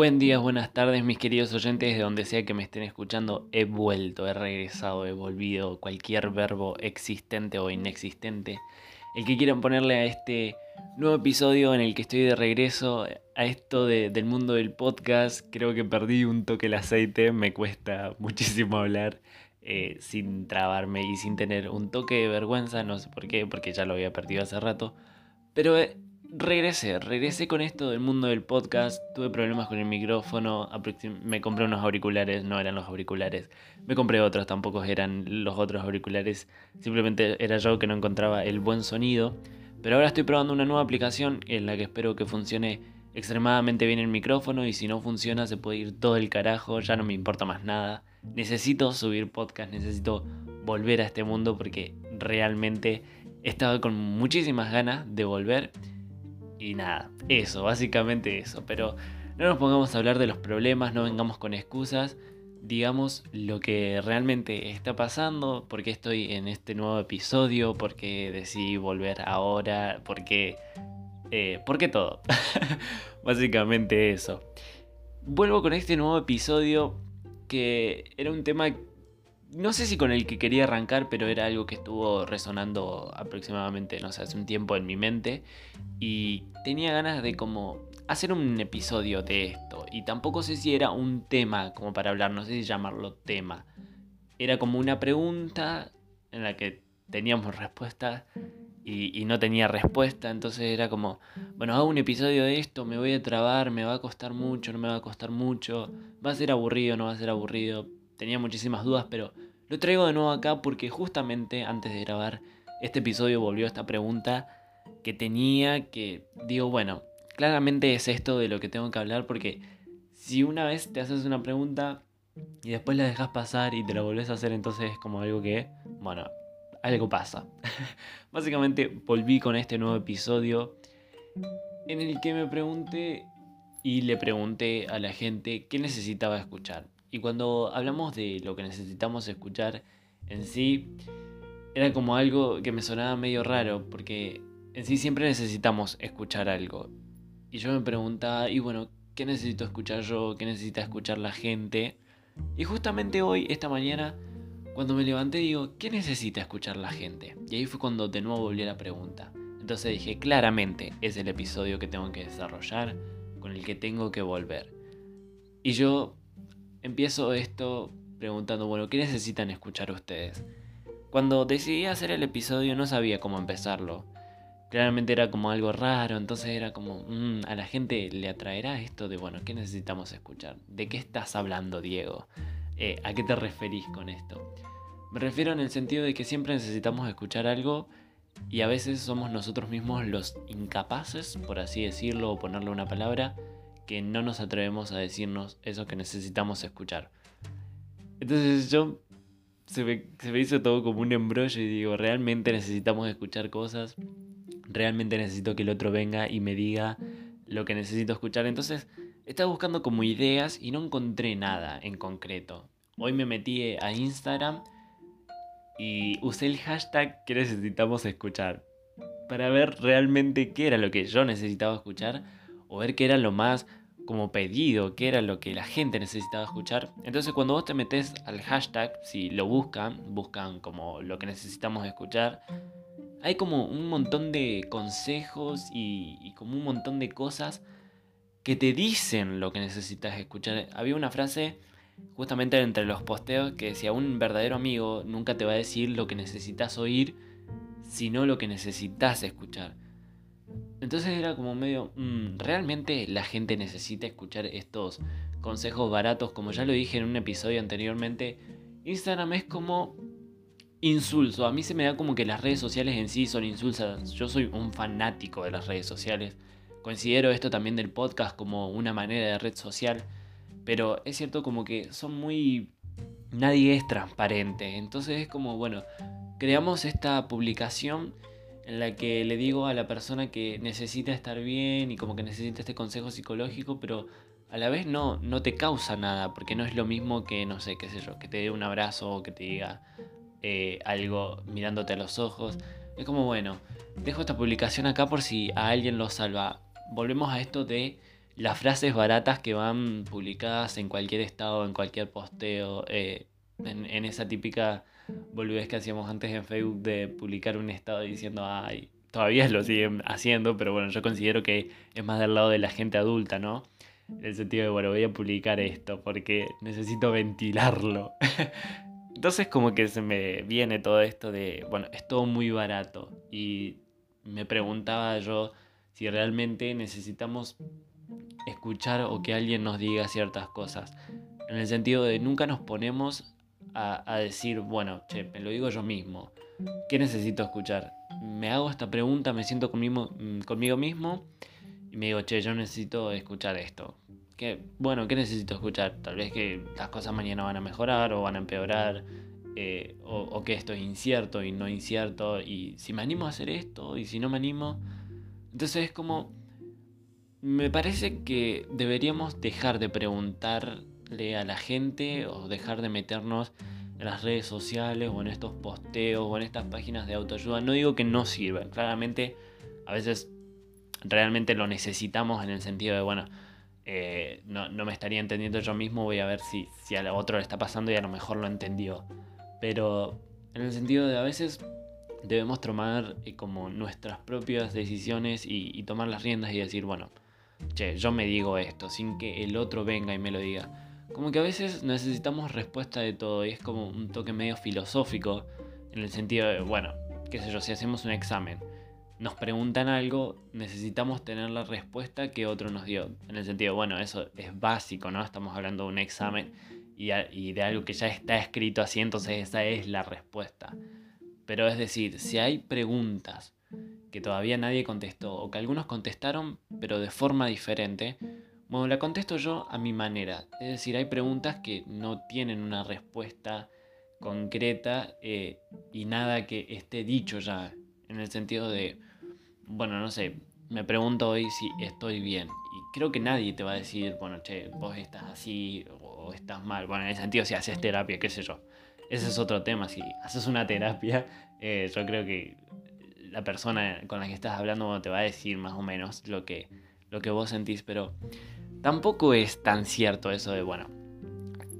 Buen día, buenas tardes, mis queridos oyentes, de donde sea que me estén escuchando. He vuelto, he regresado, he volvido. Cualquier verbo existente o inexistente. El que quieran ponerle a este nuevo episodio en el que estoy de regreso a esto del mundo del podcast. Creo que perdí un toque el aceite, me cuesta muchísimo hablar eh, sin trabarme y sin tener un toque de vergüenza, no sé por qué, porque ya lo había perdido hace rato. Pero eh, regresé, regresé con esto del mundo del podcast. Tuve problemas con el micrófono. Me compré unos auriculares, no eran los auriculares. Me compré otros, tampoco eran los otros auriculares. Simplemente era yo que no encontraba el buen sonido. Pero ahora estoy probando una nueva aplicación en la que espero que funcione extremadamente bien el micrófono. Y si no funciona, se puede ir todo el carajo. Ya no me importa más nada. Necesito subir podcast, necesito volver a este mundo porque realmente estaba con muchísimas ganas de volver y nada, eso, básicamente eso. Pero no nos pongamos a hablar de los problemas, no vengamos con excusas. Digamos lo que realmente está pasando, por qué estoy en este nuevo episodio, por qué decidí volver ahora, por qué... Eh, ¿Por qué todo? básicamente eso. Vuelvo con este nuevo episodio que era un tema no sé si con el que quería arrancar, pero era algo que estuvo resonando aproximadamente, no sé, hace un tiempo en mi mente. Y tenía ganas de como hacer un episodio de esto. Y tampoco sé si era un tema como para hablar, no sé si llamarlo tema. Era como una pregunta en la que teníamos respuesta y, y, no tenía respuesta. Entonces era como, bueno, hago un episodio de esto, me voy a trabar, me va a costar mucho, no me va a costar mucho, va a ser aburrido, no va a ser aburrido tenía muchísimas dudas, pero lo traigo de nuevo acá porque justamente antes de grabar este episodio volvió esta pregunta que tenía que, digo, bueno, claramente es esto de lo que tengo que hablar porque si una vez te haces una pregunta y después la dejas pasar y te la volvés a hacer, entonces es como algo que, bueno, algo pasa. Básicamente volví con este nuevo episodio en el que me pregunté y le pregunté a la gente qué necesitaba escuchar. Y cuando hablamos de lo que necesitamos escuchar en sí, era como algo que me sonaba medio raro, porque en sí siempre necesitamos escuchar algo. Y yo me preguntaba, y bueno, ¿qué necesito escuchar yo? ¿Qué necesita escuchar la gente? Y justamente hoy, esta mañana, cuando me levanté, digo, ¿qué necesita escuchar la gente? Y ahí fue cuando de nuevo volví a la pregunta. Entonces dije, claramente es el episodio que tengo que desarrollar, con el que tengo que volver. Y yo empiezo esto preguntando, bueno, ¿qué necesitan escuchar ustedes? Cuando decidí hacer el episodio no sabía cómo empezarlo. Claramente era como algo raro, entonces era como, mm, a la gente le atraerá esto de, bueno, ¿qué necesitamos escuchar? ¿De qué estás hablando, Diego? Eh, ¿A qué te referís con esto? Me refiero en el sentido de que siempre necesitamos escuchar algo y a veces somos nosotros mismos los incapaces, por así decirlo o ponerle una palabra, que no nos atrevemos a decirnos eso que necesitamos escuchar. Entonces yo se me, se me hizo todo como un embrollo y digo, realmente necesitamos escuchar cosas, realmente necesito que el otro venga y me diga lo que necesito escuchar. Entonces estaba buscando como ideas y no encontré nada en concreto. Hoy me metí a Instagram y usé el hashtag que necesitamos escuchar para ver realmente qué era lo que yo necesitaba escuchar o ver qué era lo más como pedido, que era lo que la gente necesitaba escuchar. Entonces cuando vos te metes al hashtag, si lo buscan, buscan como lo que necesitamos escuchar, hay como un montón de consejos y, como un montón de cosas que te dicen lo que necesitas escuchar. Había una frase justamente entre los posteos que decía un verdadero amigo nunca te va a decir lo que necesitas oír, sino lo que necesitas escuchar. Entonces era como medio, mm, ¿realmente la gente necesita escuchar estos consejos baratos? Como ya lo dije en un episodio anteriormente, Instagram es como insulso. A mí se me da como que las redes sociales en sí son insulsas. Yo soy un fanático de las redes sociales. Considero esto también del podcast como una manera de red social. Pero es cierto como que son muy... Nadie es transparente. Entonces es como, bueno, creamos esta publicación en la que le digo a la persona que necesita estar bien y como que necesita este consejo psicológico, pero a la vez no, no te causa nada, porque no es lo mismo que, no sé, qué sé yo, que te dé un abrazo o que te diga eh, algo mirándote a los ojos. Es como, bueno, dejo esta publicación acá por si a alguien lo salva. Volvemos a esto de las frases baratas que van publicadas en cualquier estado, en cualquier posteo, eh, en, esa típica boludez que hacíamos antes en Facebook de publicar un estado diciendo, ay, todavía lo siguen haciendo, pero bueno, yo considero que es más del lado de la gente adulta, ¿no? En el sentido de, bueno, voy a publicar esto porque necesito ventilarlo. Entonces como que se me viene todo esto de, bueno, es todo muy barato y me preguntaba yo si realmente necesitamos escuchar o que alguien nos diga ciertas cosas. En el sentido de nunca nos ponemos a, decir, bueno, che, me lo digo yo mismo. ¿Qué necesito escuchar? Me hago esta pregunta, me siento conmigo, mm, conmigo mismo y me digo, che, yo necesito escuchar esto. ¿Qué, bueno, ¿qué necesito escuchar? Tal vez que las cosas mañana van a mejorar o van a empeorar. Eh, o, o, que esto es incierto y no incierto. Y si me animo a hacer esto y si no me animo. Entonces es como me parece que deberíamos dejar de preguntarle a la gente o dejar de meternos en las redes sociales o en estos posteos o en estas páginas de autoayuda. No digo que no sirvan, claramente a veces realmente lo necesitamos en el sentido de, bueno, eh, no, me estaría entendiendo yo mismo, voy a ver si, si a otro le está pasando y a lo mejor lo entendió. Pero en el sentido de a veces debemos tomar eh, como nuestras propias decisiones y tomar las riendas y decir, bueno, che, yo me digo esto, sin que el otro venga y me lo diga. Como que a veces necesitamos respuesta de todo y es como un toque medio filosófico en el sentido de, bueno, qué sé yo, si hacemos un examen, nos preguntan algo, necesitamos tener la respuesta que otro nos dio. En el sentido, bueno, eso es básico, ¿no? Estamos hablando de un examen y, y de algo que ya está escrito así, entonces esa es la respuesta. Pero es decir, si hay preguntas que todavía nadie contestó o que algunos contestaron pero de forma diferente, bueno, la contesto yo a mi manera. Es decir, hay preguntas que no tienen una respuesta concreta eh, y nada que esté dicho ya, en el sentido de, bueno, no sé, me pregunto hoy si estoy bien. Y creo que nadie te va a decir, bueno, che, vos estás así o estás mal. Bueno, en el sentido si haces terapia, qué sé yo. Ese es otro tema. Si haces una terapia, eh, yo creo que la persona con la que estás hablando te va a decir más o menos lo que, lo que vos sentís, pero tampoco es tan cierto eso de, bueno,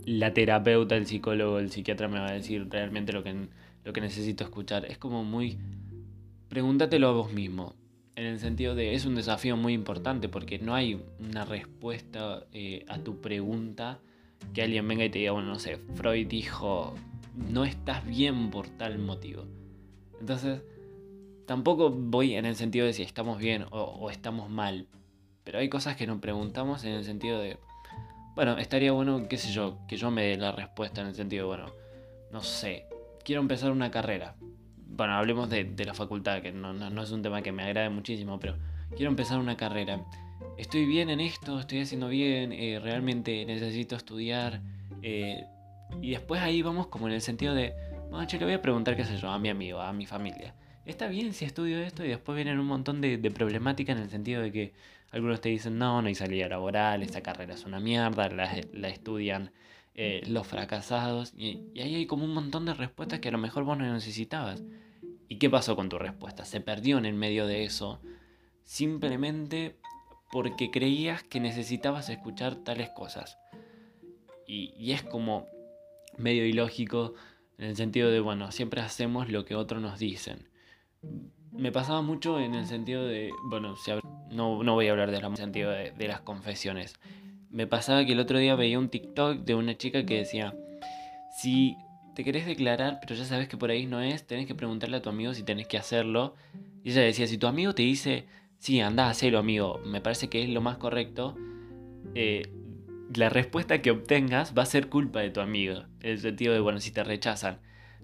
la terapeuta, el psicólogo, el psiquiatra me va a decir realmente lo que, lo que necesito escuchar. Es como muy... Pregúntatelo a vos mismo. En el sentido de, es un desafío muy importante porque no hay una respuesta eh, a tu pregunta que alguien venga y te diga, bueno, no sé, Freud dijo, no estás bien por tal motivo. Entonces, Tampoco voy en el sentido de si estamos bien o, estamos mal. Pero hay cosas que nos preguntamos en el sentido de. Bueno, estaría bueno, qué sé yo, que yo me dé la respuesta en el sentido, bueno, no sé, quiero empezar una carrera. Bueno, hablemos de, la facultad, que no, es un tema que me agrade muchísimo, pero quiero empezar una carrera. Estoy bien en esto, estoy haciendo bien, eh, realmente necesito estudiar. Eh, y después ahí vamos como en el sentido de, bueno, che, le voy a preguntar, qué sé yo, a mi amigo, a mi familia está bien si estudio esto y después vienen un montón de, problemáticas en el sentido de que algunos te dicen, no, no hay salida laboral, esta carrera es una mierda, la, estudian eh, los fracasados, y, ahí hay como un montón de respuestas que a lo mejor vos no necesitabas. ¿Y qué pasó con tu respuesta? Se perdió en el medio de eso, simplemente porque creías que necesitabas escuchar tales cosas. Y, y es como medio ilógico en el sentido de, bueno, siempre hacemos lo que otros nos dicen me pasaba mucho en el sentido de, bueno, no, no voy a hablar del sentido de, de, las confesiones. Me pasaba que el otro día veía un TikTok de una chica que decía, si te querés declarar, pero ya sabes que por ahí no es, tenés que preguntarle a tu amigo si tenés que hacerlo. Y ella decía, si tu amigo te dice, sí, anda a hacerlo, amigo, me parece que es lo más correcto, eh, la respuesta que obtengas va a ser culpa de tu amigo. En el sentido de, bueno, si te rechazan,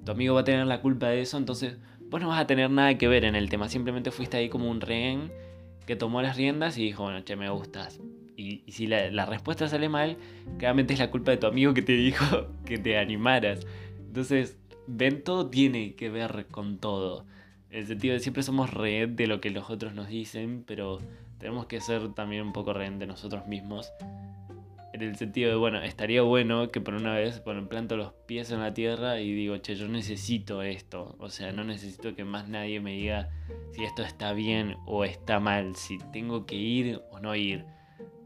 tu amigo va a tener la culpa de eso, entonces vos no vas a tener nada que ver en el tema, simplemente fuiste ahí como un rehén que tomó las riendas y dijo, bueno, che, me gustas. Y, si la, respuesta sale mal, claramente es la culpa de tu amigo que te dijo que te animaras. Entonces, ven, todo tiene que ver con todo. En el sentido de siempre somos rehén de lo que los otros nos dicen, pero tenemos que ser también un poco rehén de nosotros mismos en el sentido de, bueno, estaría bueno que por una vez, bueno, planto los pies en la tierra y digo, che, yo necesito esto. O sea, no necesito que más nadie me diga si esto está bien o está mal, si tengo que ir o no ir.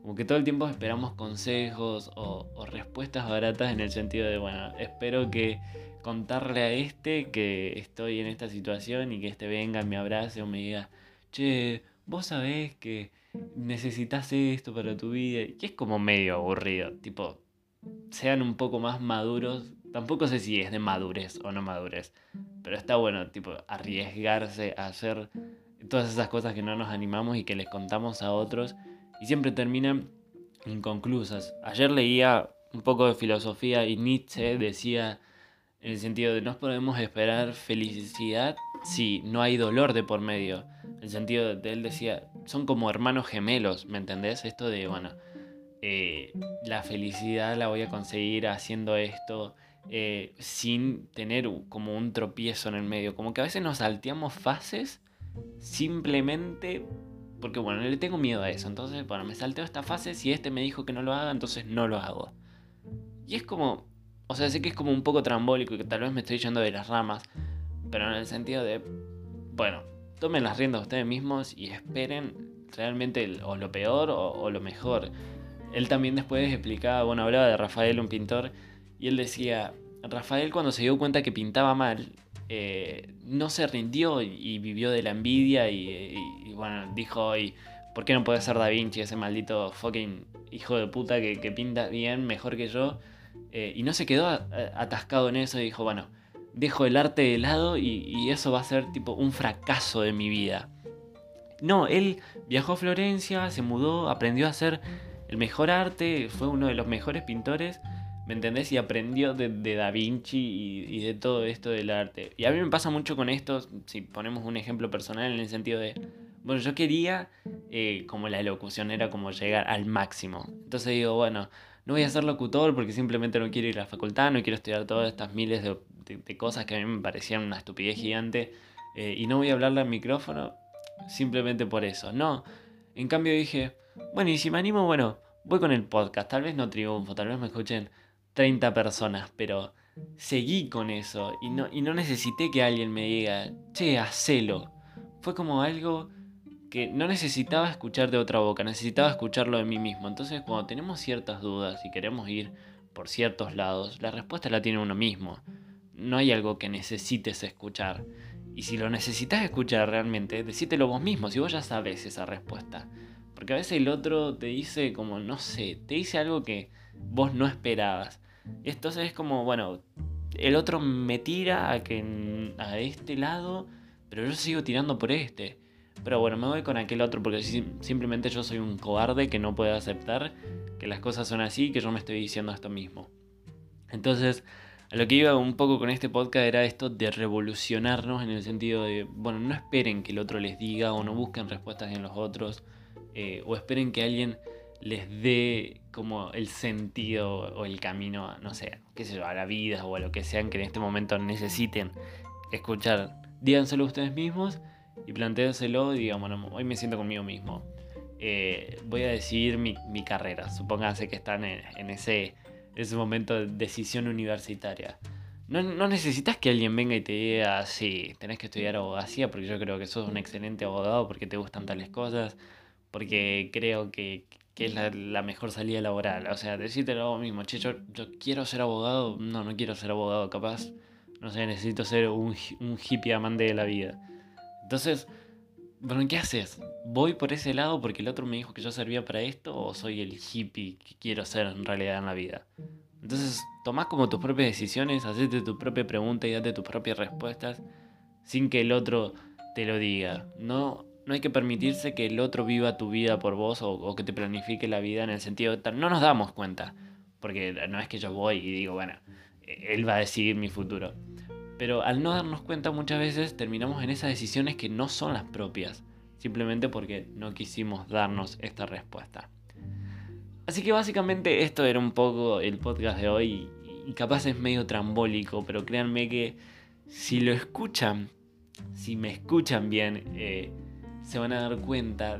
Como que todo el tiempo esperamos consejos o, o respuestas baratas en el sentido de, bueno, espero que contarle a este que estoy en esta situación y que este venga, me abrace o me diga, che, vos sabés que necesitas esto para tu vida. Y es como medio aburrido, tipo, sean un poco más maduros. Tampoco sé si es de madurez o no madurez, pero está bueno, tipo, arriesgarse a hacer todas esas cosas que no nos animamos y que les contamos a otros y siempre terminan inconclusas. Ayer leía un poco de filosofía y Nietzsche decía en el sentido de no podemos esperar felicidad si no hay dolor de por medio. El sentido de él decía, son como hermanos gemelos, ¿me entendés? Esto de, bueno, eh, la felicidad la voy a conseguir haciendo esto eh, sin tener como un tropiezo en el medio. Como que a veces nos salteamos fases simplemente porque, bueno, le tengo miedo a eso. Entonces, bueno, me salteo esta fase. Si este me dijo que no lo haga, entonces no lo hago. Y es como, o sea, sé que es como un poco trambólico y que tal vez me estoy yendo de las ramas, pero en el sentido de, bueno, tomen las riendas ustedes mismos y esperen realmente o lo peor o, lo mejor. Él también después explicaba, bueno, hablaba de Rafael, un pintor, y él decía, Rafael cuando se dio cuenta que pintaba mal, eh, no se rindió y, vivió de la envidia y, bueno, dijo, y, ¿por qué no puede ser Da Vinci, ese maldito fucking hijo de puta que, que pinta bien, mejor que yo? Eh, y no se quedó atascado en eso y dijo, bueno, dejo el arte de lado y, eso va a ser tipo un fracaso de mi vida. No, él viajó a Florencia, se mudó, aprendió a hacer el mejor arte, fue uno de los mejores pintores, ¿me entendés? Y aprendió de, Da Vinci y, de todo esto del arte. Y a mí me pasa mucho con esto, si ponemos un ejemplo personal en el sentido de, bueno, yo quería, eh, como la locución era como llegar al máximo. Entonces digo, bueno, no voy a ser locutor porque simplemente no quiero ir a la facultad, no quiero estudiar todas estas miles de, cosas que a mí me parecían una estupidez gigante eh, y no voy a hablarle al micrófono simplemente por eso. No, en cambio dije, bueno, y si me animo, bueno, voy con el podcast, tal vez no triunfo, tal vez me escuchen 30 personas, pero seguí con eso y no, y no necesité que alguien me diga, che, hacelo. Fue como algo que no necesitaba escuchar de otra boca, necesitaba escucharlo de mí mismo. Entonces cuando tenemos ciertas dudas y queremos ir por ciertos lados, la respuesta la tiene uno mismo. No hay algo que necesites escuchar. Y si lo necesitas escuchar realmente, decítelo vos mismo, si vos ya sabes esa respuesta. Porque a veces el otro te dice como, no sé, te dice algo que vos no esperabas. Entonces es como, bueno, el otro me tira a, que, a este lado, pero yo sigo tirando por este. Pero bueno, me voy con aquel otro porque simplemente yo soy un cobarde que no puede aceptar que las cosas son así y que yo me estoy diciendo esto mismo. Entonces, a lo que iba un poco con este podcast era esto de revolucionarnos en el sentido de, bueno, no esperen que el otro les diga o no busquen respuestas en los otros eh, o esperen que alguien les dé como el sentido o el camino, no sé, qué sé yo, a la vida o a lo que sean que en este momento necesiten escuchar. Díganselo ustedes mismos y plantéenselo y digan, bueno, hoy me siento conmigo mismo. Eh, voy a decidir mi, carrera. Supónganse que están en, ese, ese momento de decisión universitaria. No, no, necesitas que alguien venga y te diga, sí, tenés que estudiar abogacía porque yo creo que sos un excelente abogado, porque te gustan tales cosas, porque creo que, es la, mejor salida laboral. O sea, decírtelo vos mismo, che, yo, quiero ser abogado, no, no quiero ser abogado, capaz, no sé, necesito ser un hippie amante de la vida. Entonces, bueno, ¿qué haces? ¿Voy por ese lado porque el otro me dijo que yo servía para esto o soy el hippie que quiero ser en realidad en la vida? Entonces, tomás como tus propias decisiones, hacete tu propia pregunta y date tus propias respuestas sin que el otro te lo diga. No, no hay que permitirse que el otro viva tu vida por vos o, que te planifique la vida en el sentido de. No nos damos cuenta, porque no es que yo voy y digo, bueno, él va a decidir mi futuro. Pero al no darnos cuenta muchas veces terminamos en esas decisiones que no son las propias, simplemente porque no quisimos darnos esta respuesta. Así que básicamente esto era un poco el podcast de hoy y capaz es medio trambólico, pero créanme que si lo escuchan, si me escuchan bien, eh, se van a dar cuenta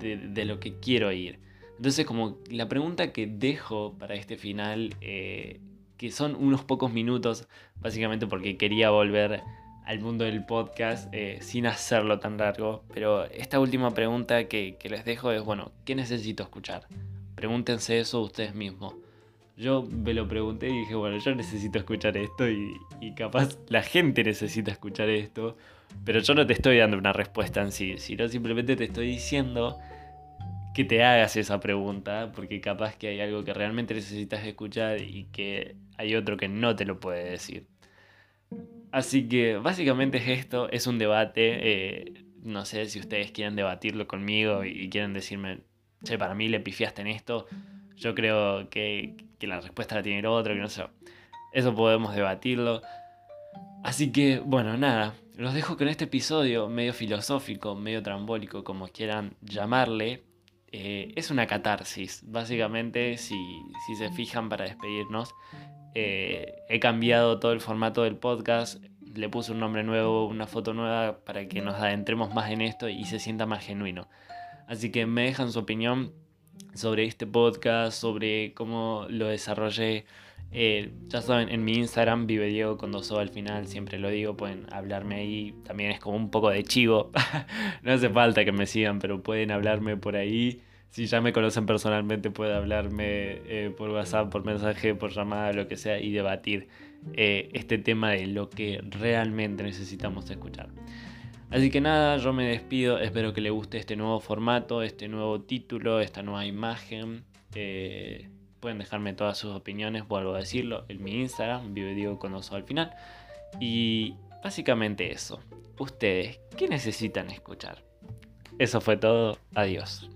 de, lo que quiero oír. Entonces como la pregunta que dejo para este final eh, que son unos pocos minutos, básicamente porque quería volver al mundo del podcast eh, sin hacerlo tan largo. Pero esta última pregunta que, les dejo es, bueno, ¿qué necesito escuchar? Pregúntense eso ustedes mismos. Yo me lo pregunté y dije, bueno, yo necesito escuchar esto y, y capaz la gente necesita escuchar esto, pero yo no te estoy dando una respuesta en sí, sino simplemente te estoy diciendo que te hagas esa pregunta, porque capaz que hay algo que realmente necesitas escuchar y que hay otro que no te lo puede decir. Así que básicamente es esto, es un debate, eh, no sé si ustedes quieren debatirlo conmigo y quieren decirme, che, para mí le pifiaste en esto, yo creo que, que la respuesta la tiene el otro, que no sé, eso podemos debatirlo. Así que, bueno, nada, los dejo con este episodio medio filosófico, medio trambólico, como quieran llamarle, eh, es una catarsis. Básicamente, si, se fijan para despedirnos, eh, he cambiado todo el formato del podcast, le puse un nombre nuevo, una foto nueva para que nos adentremos más en esto y se sienta más genuino. Así que me dejan su opinión sobre este podcast, sobre cómo lo desarrollé. Eh, ya saben, en mi Instagram vive Diego con dos O al final, siempre lo digo, pueden hablarme ahí. También es como un poco de chivo. no hace falta que me sigan, pero pueden hablarme por ahí. Si ya me conocen personalmente, pueden hablarme eh, por WhatsApp, por mensaje, por llamada, lo que sea, y debatir eh, este tema de lo que realmente necesitamos escuchar. Así que nada, yo me despido, espero que le guste este nuevo formato, este nuevo título, esta nueva imagen. Pueden dejarme todas sus opiniones, vuelvo a decirlo, en mi Instagram, vive Diego con al final. Y básicamente eso. Ustedes, ¿qué necesitan escuchar? Eso fue todo. Adiós.